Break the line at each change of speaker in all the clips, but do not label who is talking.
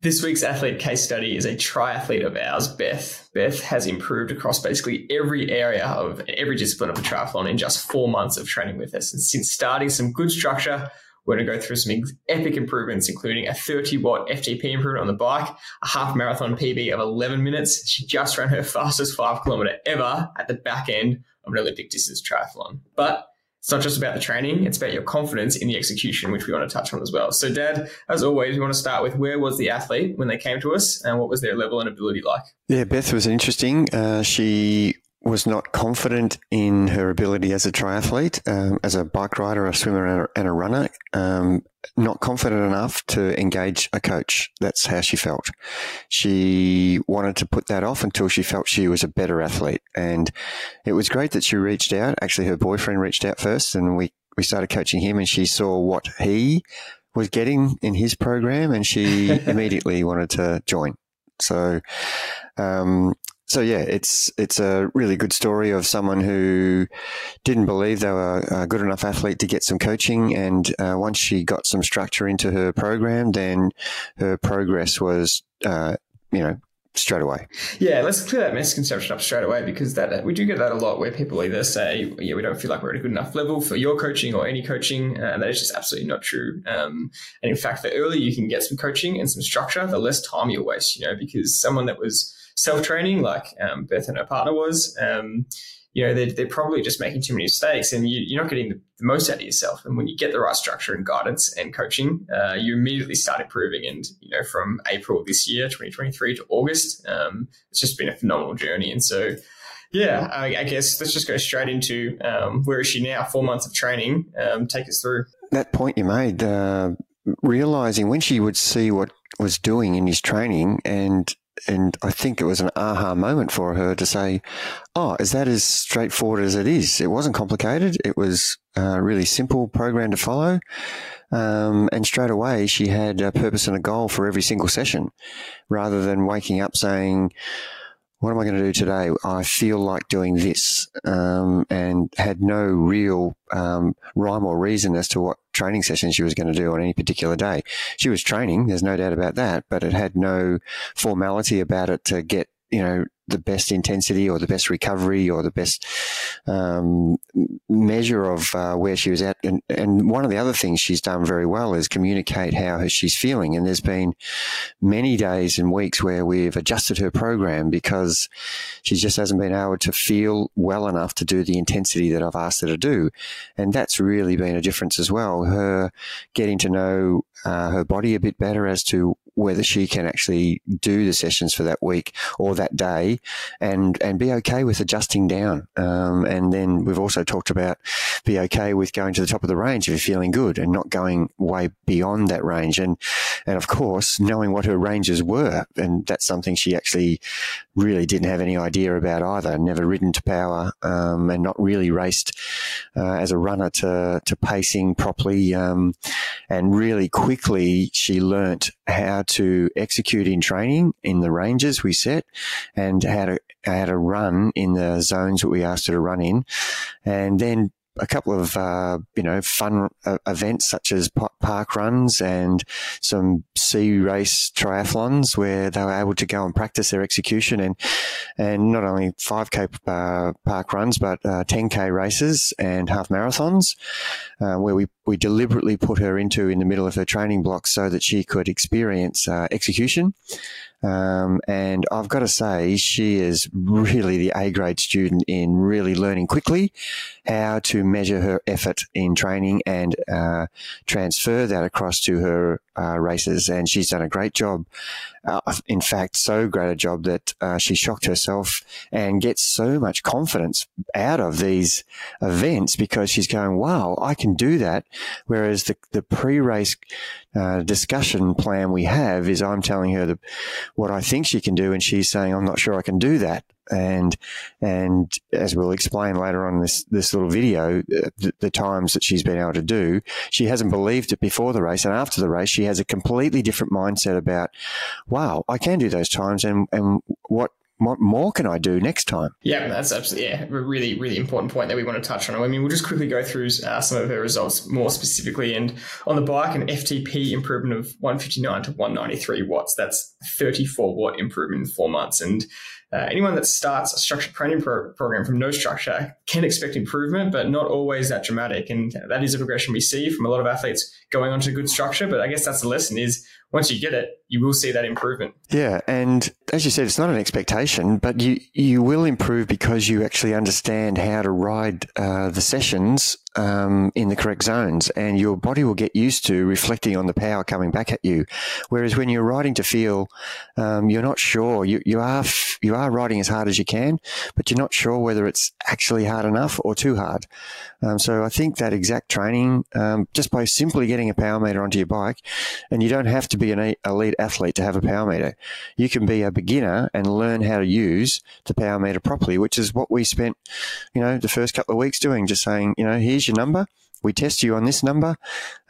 This week's athlete case study is a triathlete of ours, Beth. Beth has improved across basically every area of every discipline of a triathlon in just four months of training with us. And since starting some good structure, we're going to go through some epic improvements, including a 30 watt FTP improvement on the bike, a half marathon PB of 11 minutes. She just ran her fastest five kilometer ever at the back end of an Olympic distance triathlon. But it's not just about the training, it's about your confidence in the execution, which we want to touch on as well. So, Dad, as always, we want to start with where was the athlete when they came to us and what was their level and ability like?
Yeah, Beth was interesting. Uh, she was not confident in her ability as a triathlete, um, as a bike rider, a swimmer, and a, runner. Um, not confident enough to engage a coach. That's how she felt. She wanted to put that off until she felt she was a better athlete. And it was great that she reached out. Actually, her boyfriend reached out first, and we we started coaching him, and she saw what he was getting in his program, and she immediately wanted to join. So, um, so yeah, it's it's a really good story of someone who didn't believe they were a good enough athlete to get some coaching, and uh, once she got some structure into her program, then her progress was, uh, you know, straight away.
Yeah, let's clear that misconception up straight away because that we do get that a lot where people either say, "Yeah, we don't feel like we're at a good enough level for your coaching or any coaching," uh, and that is just absolutely not true. Um, and in fact, the earlier you can get some coaching and some structure, the less time you'll waste. You know, because someone that was self training, like um, Beth and her partner was, um, you know, they're, they're, probably just making too many mistakes and you, are not getting the, the, most out of yourself. And when you get the right structure and guidance and coaching, uh, you immediately start improving. And, you know, from April this year, 2023 to August, um, it's just been a phenomenal journey. And so, yeah, I, I guess let's just go straight into um, where is she now? Four months of training. Um, take us through.
That point you made, uh, realizing when she would see what was doing in his training and and I think it was an aha moment for her to say, "Oh, is that as straightforward as it is? It wasn't complicated. It was a really simple program to follow." Um, and straight away, she had a purpose and a goal for every single session, rather than waking up saying, what am I going to do today? I feel like doing this, um, and had no real um, rhyme or reason as to what training session she was going to do on any particular day. She was training, there's no doubt about that, but it had no formality about it to get you know the best intensity or the best recovery or the best um, measure of uh, where she was at. And, and one of the other things she's done very well is communicate how she's feeling. And there's been many days and weeks where we've adjusted her program because she just hasn't been able to feel well enough to do the intensity that I've asked her to do. And that's really been a difference as well. Her getting to know uh, her body a bit better as to whether she can actually do the sessions for that week or that day and and be okay with adjusting down. Um, and then we've also talked about be okay with going to the top of the range if you're feeling good and not going way beyond that range. And and of course knowing what her ranges were and that's something she actually really didn't have any idea about either. Never ridden to power um, and not really raced uh, as a runner to to pacing properly. Um, and really quickly she learnt how to execute in training in the ranges we set and how to how to run in the zones that we asked her to run in, and then a couple of uh, you know fun uh, events such as park runs and some sea race triathlons where they were able to go and practice their execution and and not only 5k uh, park runs but 10k uh, races and half marathons uh, where we we deliberately put her into in the middle of her training block so that she could experience uh, execution um, and I've got to say, she is really the A grade student in really learning quickly how to measure her effort in training and uh, transfer that across to her uh, races. And she's done a great job. Uh, in fact, so great a job that uh, she shocked herself and gets so much confidence out of these events because she's going, wow, I can do that. Whereas the, the pre race uh, discussion plan we have is I'm telling her the, what I think she can do, and she's saying, I'm not sure I can do that and and as we'll explain later on this this little video, uh, the, the, times that she's been able to do, she hasn't believed it before the race, and after the race, she has a completely different mindset about, wow, I can do those times, and and what what more can I do next time?
Yeah, that's absolutely yeah, a really, really important point that we want to touch on. I mean, we'll just quickly go through uh, some of her results more specifically. And on the bike, an FTP improvement of 159 to 193 watts. That's 34 watt improvement in four months. And uh, anyone that starts a structured training pro- program from no structure can expect improvement, but not always that dramatic. And that is a progression we see from a lot of athletes going on to good structure. But I guess that's the lesson is once you get it, you will see that improvement.
Yeah, and as you said, it's not an expectation, but you you will improve because you actually understand how to ride uh, the sessions um, in the correct zones, and your body will get used to reflecting on the power coming back at you. Whereas when you're riding to feel, um, you're not sure. You you are you are riding as hard as you can, but you're not sure whether it's actually hard enough or too hard. Um, so I think that exact training, um, just by simply getting a power meter onto your bike, and you don't have to be an elite athlete to have a power meter. You can be a beginner and learn how to use the power meter properly, which is what we spent, you know, the first couple of weeks doing, just saying, you know, here's your number we test you on this number,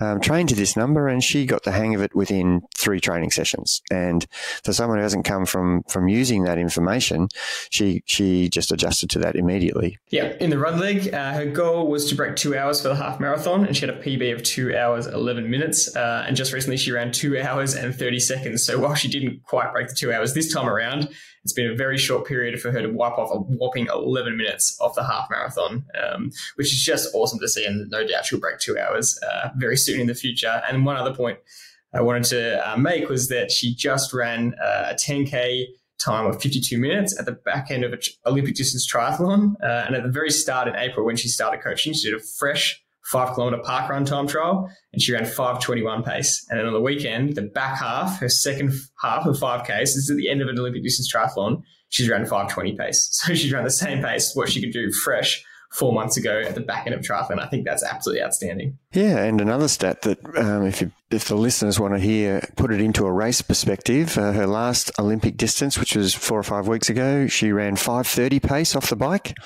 um, train to this number, and she got the hang of it within three training sessions. And for someone who hasn't come from from using that information, she she just adjusted to that immediately.
Yeah, in the run leg, uh, her goal was to break two hours for the half marathon, and she had a PB of two hours eleven minutes. Uh, and just recently, she ran two hours and thirty seconds. So while she didn't quite break the two hours this time around, it's been a very short period for her to wipe off a whopping 11 minutes off the half marathon, um, which is just awesome to see. And no doubt she'll break two hours uh, very soon in the future. And one other point I wanted to uh, make was that she just ran uh, a 10K time of 52 minutes at the back end of an Olympic distance triathlon. Uh, and at the very start in April, when she started coaching, she did a fresh five kilometer park run time trial and she ran 521 pace. And then on the weekend, the back half, her second half of 5Ks, is at the end of an Olympic distance triathlon, she's ran 520 pace. So she's ran the same pace, what she could do fresh four months ago at the back end of triathlon. I think that's absolutely outstanding.
Yeah, and another stat that um, if you, if the listeners want to hear, put it into a race perspective. Uh, her last Olympic distance, which was four or five weeks ago, she ran five thirty pace off the bike,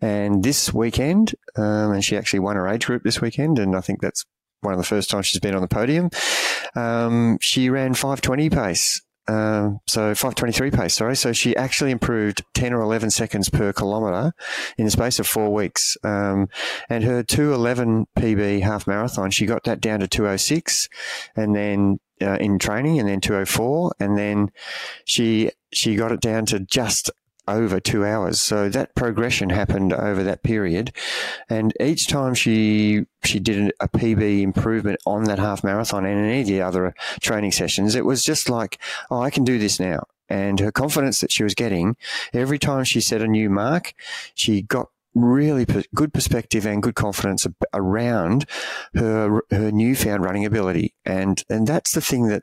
and this weekend, um, and she actually won her age group this weekend, and I think that's one of the first times she's been on the podium. Um, she ran 520 pace um, so 523 pace, sorry. So she actually improved 10 or 11 seconds per kilometre in the space of four weeks. Um, and her 211 PB half marathon, she got that down to 206 and then uh, in training and then 204. And then she, she got it down to just over two hours. So that progression happened over that period. And each time she she did a PB improvement on that half marathon and any of the other training sessions, it was just like, oh, I can do this now. And her confidence that she was getting every time she set a new mark, she got really good perspective and good confidence around her her newfound running ability, and and that's the thing that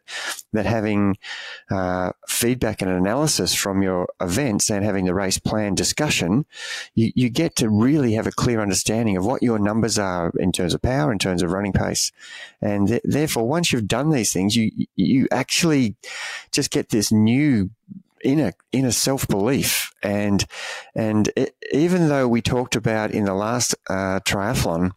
that having uh, feedback and analysis from your events and having the race plan discussion, you, you get to really have a clear understanding of what your numbers are in terms of power, in terms of running pace, and th- therefore once you've done these things, you you actually just get this new inner inner self belief, and and it, even though we talked about in the last uh, triathlon,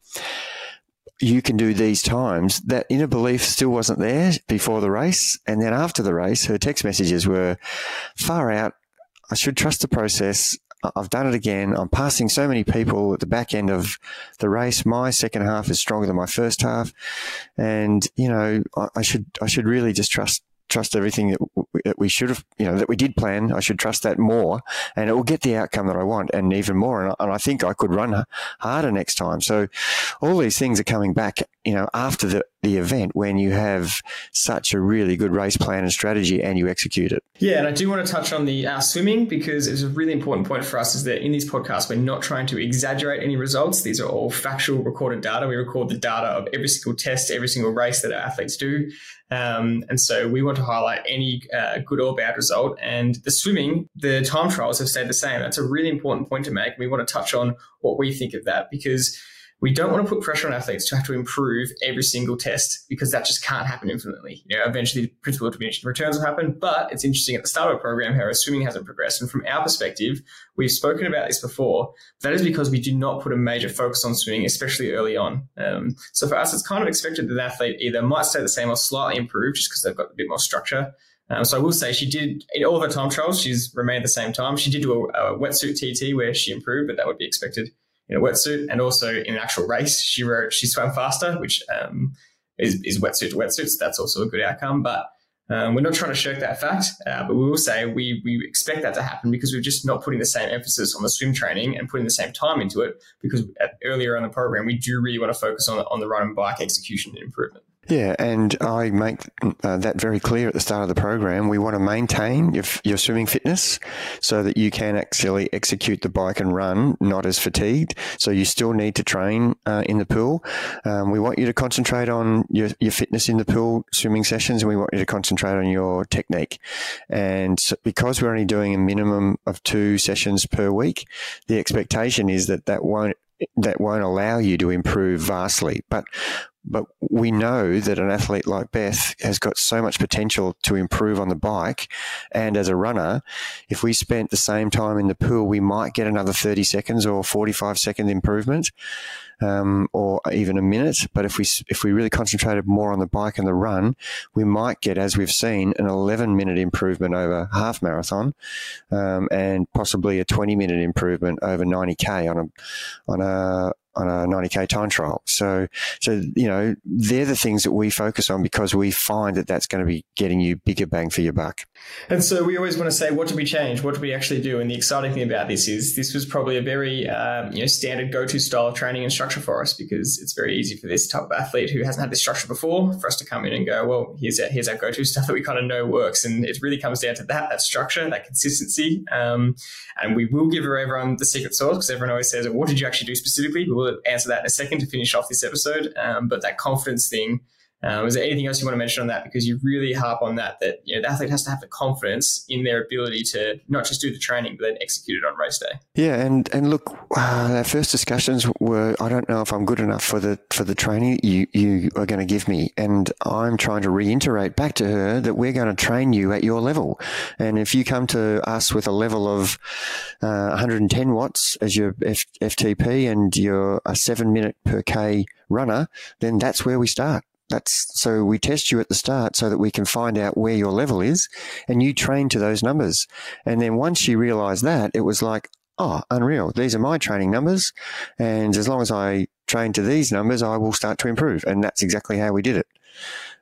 you can do these times. That inner belief still wasn't there before the race, and then after the race, her text messages were far out. I should trust the process. I've done it again. I'm passing so many people at the back end of the race. My second half is stronger than my first half, and you know I, I should I should really just trust trust everything that, that we should have, you know, that we did plan. I should trust that more and it will get the outcome that I want and even more. And I, and I think I could run harder next time. So all these things are coming back, you know, after the, the event when you have such a really good race plan and strategy and you execute it.
Yeah, and I do want to touch on the uh, swimming because it's a really important point for us is that in these podcasts we're not trying to exaggerate any results. These are all factual recorded data. We record the data of every single test, every single race that our athletes do. Um, and so we want to highlight any uh, good or bad result. And the swimming, the time trials have stayed the same. That's a really important point to make. We want to touch on what we think of that because we don't want to put pressure on athletes to have to improve every single test because that just can't happen infinitely. You know, eventually the principle of diminishing returns will happen, but it's interesting at the start of a program how swimming hasn't progressed. And from our perspective, we've spoken about this before. That is because we do not put a major focus on swimming, especially early on. Um, so for us, it's kind of expected that an athlete either might stay the same or slightly improve just because they've got a bit more structure Um, so I will say she did in all of her time trials. She's remained the same time. She did do a, a wetsuit TT where she improved, but that would be expected in a wetsuit. And also in an actual race, she wrote she swam faster, which um, is, is wetsuit to wetsuit. So that's also a good outcome. But um, we're not trying to shirk that fact, uh, but we will say we we expect that to happen because we're just not putting the same emphasis on the swim training and putting the same time into it. Because earlier in the program, we do really want to focus on on the run and bike execution and improvement.
Yeah, and I make uh, that very clear at the start of the program. We want to maintain your, your swimming fitness so that you can actually execute the bike and run not as fatigued. So you still need to train uh, in the pool. Um, we want you to concentrate on your, your fitness in the pool swimming sessions, and we want you to concentrate on your technique. And so because we're only doing a minimum of two sessions per week, the expectation is that that won't that won't allow you to improve vastly. But but we know that an athlete like Beth has got so much potential to improve on the bike. And as a runner, if we spent the same time in the pool, we might get another 30 seconds or 45 second improvement. Um, or even a minute. But if we if we really concentrated more on the bike and the run, we might get, as we've seen, an 11 minute improvement over half marathon, um, and possibly a 20 minute improvement over 90k on a on a on a 90k time trial. So, so you know, they're the things that we focus on because we find that that's going to be getting you bigger bang for your buck.
And so we always want to say, what do we change? What do we actually do? And the exciting thing about this is this was probably a very um, you know standard go-to style of training and structure for us because it's very easy for this type of athlete who hasn't had this structure before for us to come in and go, well, here's our, here's our go-to stuff that we kind of know works, and it really comes down to that that structure, that consistency. Um, and we will give everyone the secret sauce because everyone always says, what did you actually do specifically? We will answer that in a second to finish off this episode. Um, but that confidence thing um, is there anything else you want to mention on that? Because you really harp on that, that you know, the athlete has to have the confidence in their ability to not just do the training, but then execute it on race day.
Yeah, and and look, uh, our first discussions were, I don't know if I'm good enough for the for the training you you are going to give me, and I'm trying to reiterate back to her that we're going to train you at your level, and if you come to us with a level of uh, 110 watts as your F- FTP and you're a seven minute per k runner, then that's where we start. That's so we test you at the start so that we can find out where your level is and you train to those numbers. And then once she realized that, it was like, oh, unreal. These are my training numbers. And as long as I train to these numbers, I will start to improve. And that's exactly how we did it.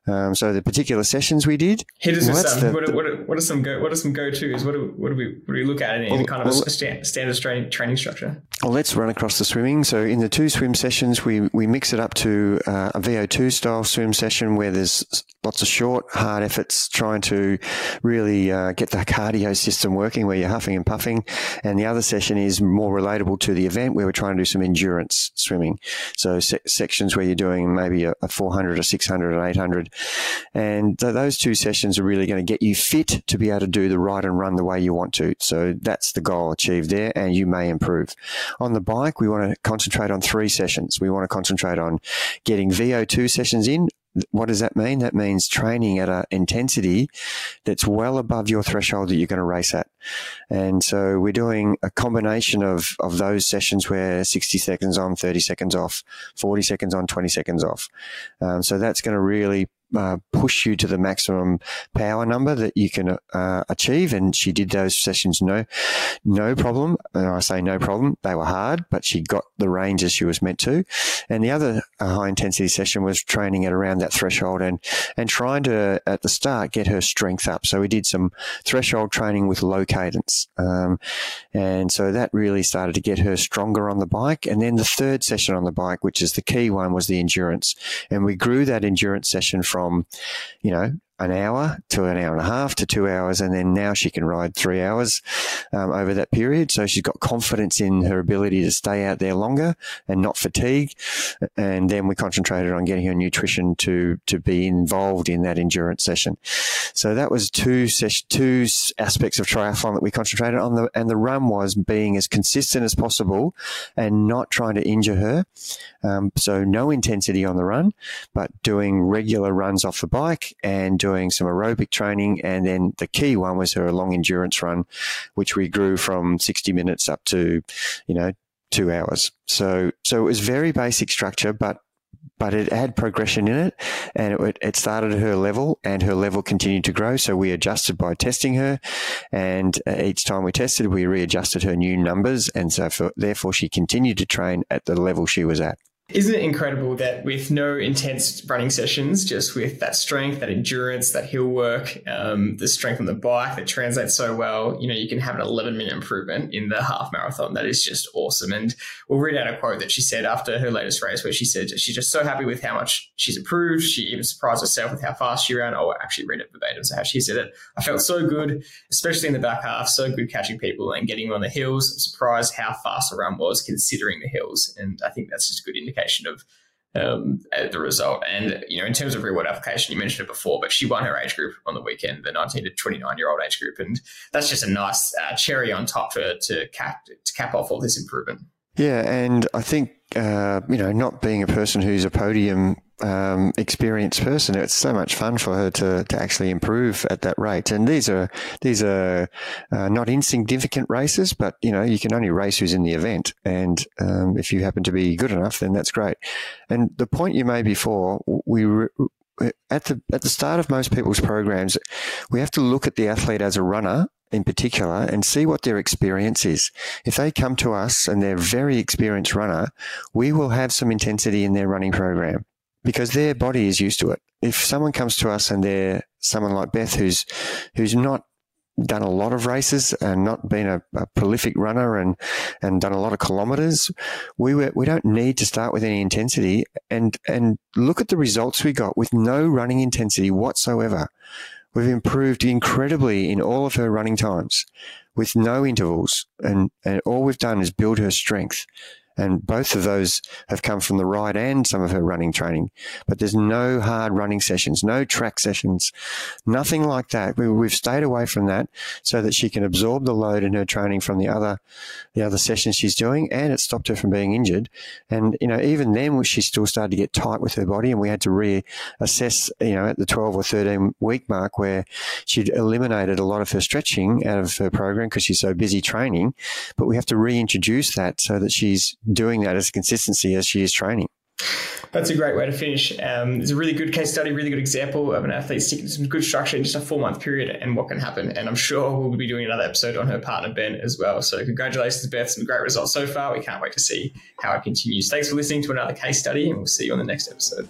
Um, so the particular sessions we did.
Hit us with some. The, what, are, what, are, what, are, some go? What are some go tos? What do, what do we what do we look at in, well, kind of well, a st- standard training, training structure?
Well, let's run across the swimming. So in the two swim sessions, we we mix it up to uh, a VO2 style swim session where there's lots of short, hard efforts trying to really uh, get the cardio system working, where you're huffing and puffing, and the other session is more relatable to the event where we're trying to do some endurance swimming. So se- sections where you're doing maybe a, a 400 or 600 or 800 and th- those two sessions are really going to get you fit to be able to do the ride and run the way you want to. So that's the goal achieved there, and you may improve. On the bike, we want to concentrate on three sessions. We want to concentrate on getting VO2 sessions in, what does that mean? That means training at an intensity that's well above your threshold that you're going to race at. And so we're doing a combination of, of those sessions where 60 seconds on, 30 seconds off, 40 seconds on, 20 seconds off. Um, so that's going to really uh, push you to the maximum power number that you can uh, achieve. And she did those sessions no, no problem. And I say no problem. They were hard, but she got the range as she was meant to. And the other uh, high intensity session was training at around that threshold and, and trying to, at the start, get her strength up. So we did some threshold training with low cadence. Um, and so that really started to get her stronger on the bike. And then the third session on the bike, which is the key one, was the endurance. And we grew that endurance session from, you know, an hour to an hour and a half to two hours, and then now she can ride three hours um, over that period. So she's got confidence in her ability to stay out there longer and not fatigue. And then we concentrated on getting her nutrition to to be involved in that endurance session. So that was two ses- two aspects of triathlon that we concentrated on. The and the run was being as consistent as possible and not trying to injure her. Um, so no intensity on the run, but doing regular runs off the bike and doing some aerobic training. And then the key one was her long endurance run, which we grew from 60 minutes up to, you know, two hours. So, so it was very basic structure, but but it had progression in it and it, it started at her level and her level continued to grow. So we adjusted by testing her. And uh, each time we tested, we readjusted her new numbers. And so for, therefore she continued to train at the level she was at.
Isn't it incredible that with no intense running sessions, just with that strength, that endurance, that hill work, um, the strength on the bike that translates so well, you know, you can have an 11 minute improvement in the half marathon. That is just awesome. And we'll read out a quote that she said after her latest race, where she said she's just so happy with how much she's improved. She even surprised herself with how fast she ran. I'll actually read it verbatim. So how she said it, I felt so good, especially in the back half, so good catching people and getting on the hills. I'm surprised how fast the run was considering the hills. And I think that's just a good indication indication of um, the result. And, you know, in terms of real world application, you mentioned it before, but she won her age group on the weekend, the 19 to 29 year old age group. And that's just a nice uh, cherry on top for, to, cap, to cap off all this improvement.
Yeah. And I think, uh, you know, not being a person who's a podium um, experienced person, it's so much fun for her to, to actually improve at that rate. And these are these are uh, not insignificant races, but you know you can only race who's in the event. And um, if you happen to be good enough, then that's great. And the point you made before, we. Re- at the at the start of most people's programs, we have to look at the athlete as a runner in particular and see what their experience is. If they come to us and they're a very experienced runner, we will have some intensity in their running program because their body is used to it. If someone comes to us and they're someone like Beth who's who's not done a lot of races and not been a, a, prolific runner and and done a lot of kilometers, we were, we don't need to start with any intensity and and look at the results we got with no running intensity whatsoever. We've improved incredibly in all of her running times with no intervals and, and all we've done is build her strength. And both of those have come from the ride and some of her running training. But there's no hard running sessions, no track sessions, nothing like that. We, have stayed away from that so that she can absorb the load in her training from the other, the other sessions she's doing. And it stopped her from being injured. And, you know, even then she still started to get tight with her body and we had to reassess, you know, at the 12 or 13 week mark where she'd eliminated a lot of her stretching out of her program because she's so busy training. But we have to reintroduce that so that she's doing that as a consistency as she is training.
That's a great way to finish. Um, it's a really good case study, really good example of an athlete sticking to some good structure in just a four month period and what can happen. And I'm sure we'll be doing another episode on her partner, Ben, as well. So, congratulations, Beth. Some great results so far. We can't wait to see how it continues. Thanks for listening to another case study, and we'll see you on the next episode.